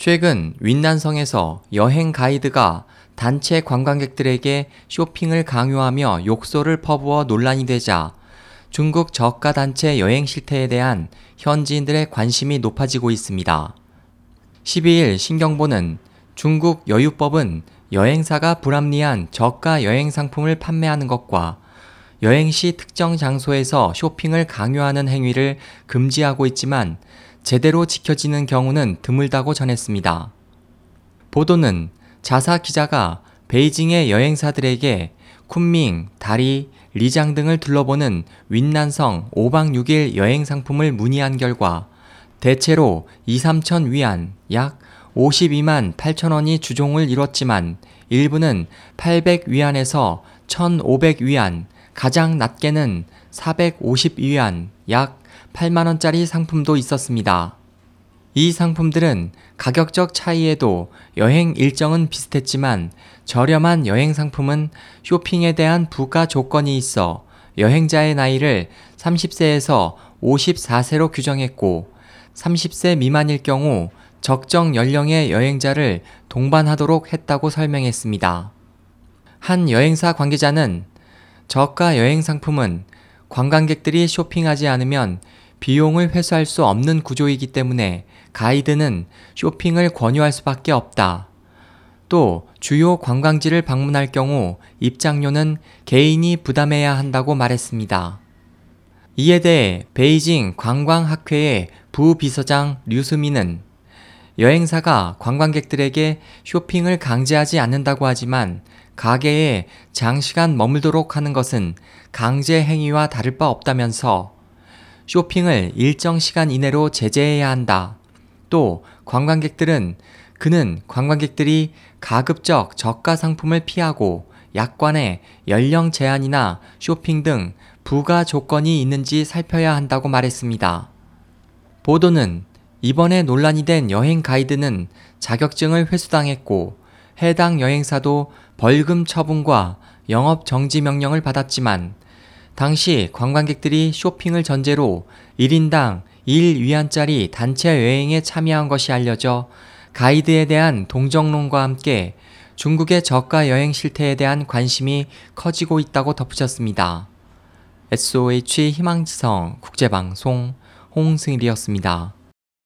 최근 윈난성에서 여행 가이드가 단체 관광객들에게 쇼핑을 강요하며 욕설을 퍼부어 논란이 되자 중국 저가 단체 여행 실태에 대한 현지인들의 관심이 높아지고 있습니다. 12일 신경보는 중국 여유법은 여행사가 불합리한 저가 여행 상품을 판매하는 것과 여행 시 특정 장소에서 쇼핑을 강요하는 행위를 금지하고 있지만 제대로 지켜지는 경우는 드물다고 전했습니다. 보도는 자사 기자가 베이징의 여행사들에게 쿤밍, 다리, 리장 등을 둘러보는 윈난성 5박 6일 여행 상품을 문의한 결과 대체로 2, 3천 위안, 약 52만 8천 원이 주종을 이뤘지만 일부는 800 위안에서 1,500 위안, 가장 낮게는 450 위안, 약 8만원짜리 상품도 있었습니다. 이 상품들은 가격적 차이에도 여행 일정은 비슷했지만 저렴한 여행 상품은 쇼핑에 대한 부가 조건이 있어 여행자의 나이를 30세에서 54세로 규정했고 30세 미만일 경우 적정 연령의 여행자를 동반하도록 했다고 설명했습니다. 한 여행사 관계자는 저가 여행 상품은 관광객들이 쇼핑하지 않으면 비용을 회수할 수 없는 구조이기 때문에 가이드는 쇼핑을 권유할 수밖에 없다. 또 주요 관광지를 방문할 경우 입장료는 개인이 부담해야 한다고 말했습니다. 이에 대해 베이징 관광학회의 부비서장 류수민은 여행사가 관광객들에게 쇼핑을 강제하지 않는다고 하지만 가게에 장시간 머물도록 하는 것은 강제 행위와 다를 바 없다면서 쇼핑을 일정 시간 이내로 제재해야 한다. 또 관광객들은 그는 관광객들이 가급적 저가 상품을 피하고 약관에 연령 제한이나 쇼핑 등 부가 조건이 있는지 살펴야 한다고 말했습니다. 보도는 이번에 논란이 된 여행 가이드는 자격증을 회수당했고 해당 여행사도 벌금 처분과 영업 정지 명령을 받았지만 당시 관광객들이 쇼핑을 전제로 1인당 1위안짜리 단체 여행에 참여한 것이 알려져 가이드에 대한 동정론과 함께 중국의 저가 여행 실태에 대한 관심이 커지고 있다고 덧붙였습니다. SOH 희망지성 국제방송 홍승일이었습니다.